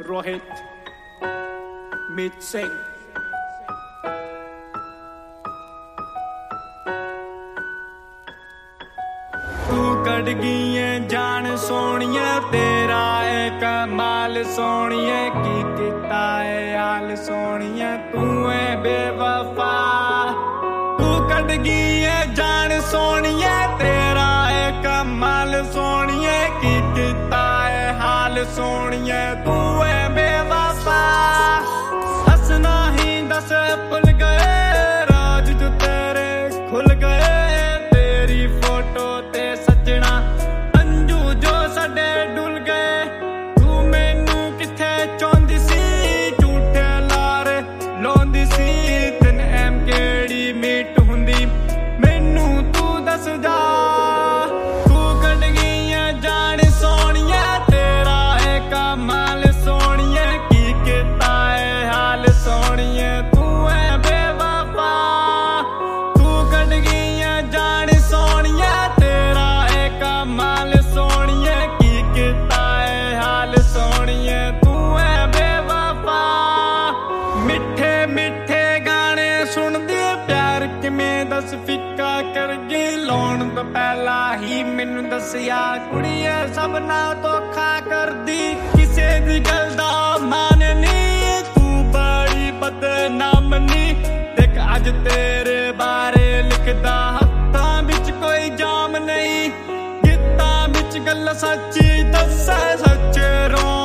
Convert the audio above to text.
Rohit, Meet Singh. ਤੂੰ ਕੱਢ ਗਈ ਏ ਜਾਨ ਤੇਰਾ ਏ ਕਮਾਲ ਸੋਹਣੀਏ ਕੀ ਕੀਤਾ ਏ ਹਾਲ ਸੋਹਣੀਏ ਤੂੰ ਏ ਬੇਵਫਾ ਤੂੰ ਕੱਢ ਗਈ ਜਾਣ ਜਾਨ ਤੇਰਾ ਏ ਕਮਾਲ ਸੋਹਣੀਏ ਕੀ ਏ ਸੋਹਣੀਏ ਤੂੰ ਏ ਬੇਵਫਾ ਹੱਸਣਾ ਹੀ ਦੱਸ ਭੁੱਲ ਗਏ, ਰਾਜ ਜੋ ਤੇਰੇ ਖੁੱਲ ਗਏ। ਸੋਹਣੀਏ, ਕੀ ਕੀਤਾ ਏ ਹਾਲ ਸੋਹਣੀਏ? ਤੂੰ ਏ ਬੇਵਫਾ, ਤੂੰ ਕੱਢ ਗਈਆਂ ਜਾਣ ਸੋਹਣੀਏ, ਤੇਰਾ ਏ ਕਮਾਲ ਸੋਹਣੀਏ, ਕੀ ਕੀਤਾ ਏ ਹਾਲ ਸੋਹਣੀਏ? ਤੂੰ ਐ ਬੇਵਫਾ, ਮਿੱਠੇ ਮਿੱਠੇ ਗਾਣੇ ਸੁਣਦੀ ਪਿਆਰ ਕਿਵੇਂ ਦੱਸ, ਫਿੱਕਾ ਕਰ ਗਈ ਲਾਉਣ ਤੋਂ ਪਹਿਲਾਂ ਹੀ ਮੈਨੂੰ ਦੱਸਿਆ ਕੁੜੀਏ, ਸਭ ਨਾਲ ਧੋਖਾ ਤੇਰੇ ਬਾਰੇ ਲਿਖਦਾ, ਹੱਥਾਂ ਵਿੱਚ ਕੋਈ ਜਾਮ ਨਹੀਂ। ਗੀਤਾਂ ਵਿੱਚ ਗੱਲ ਸੱਚੀ, ਦੱਸੈ ਸੱਚ ਰੋਂ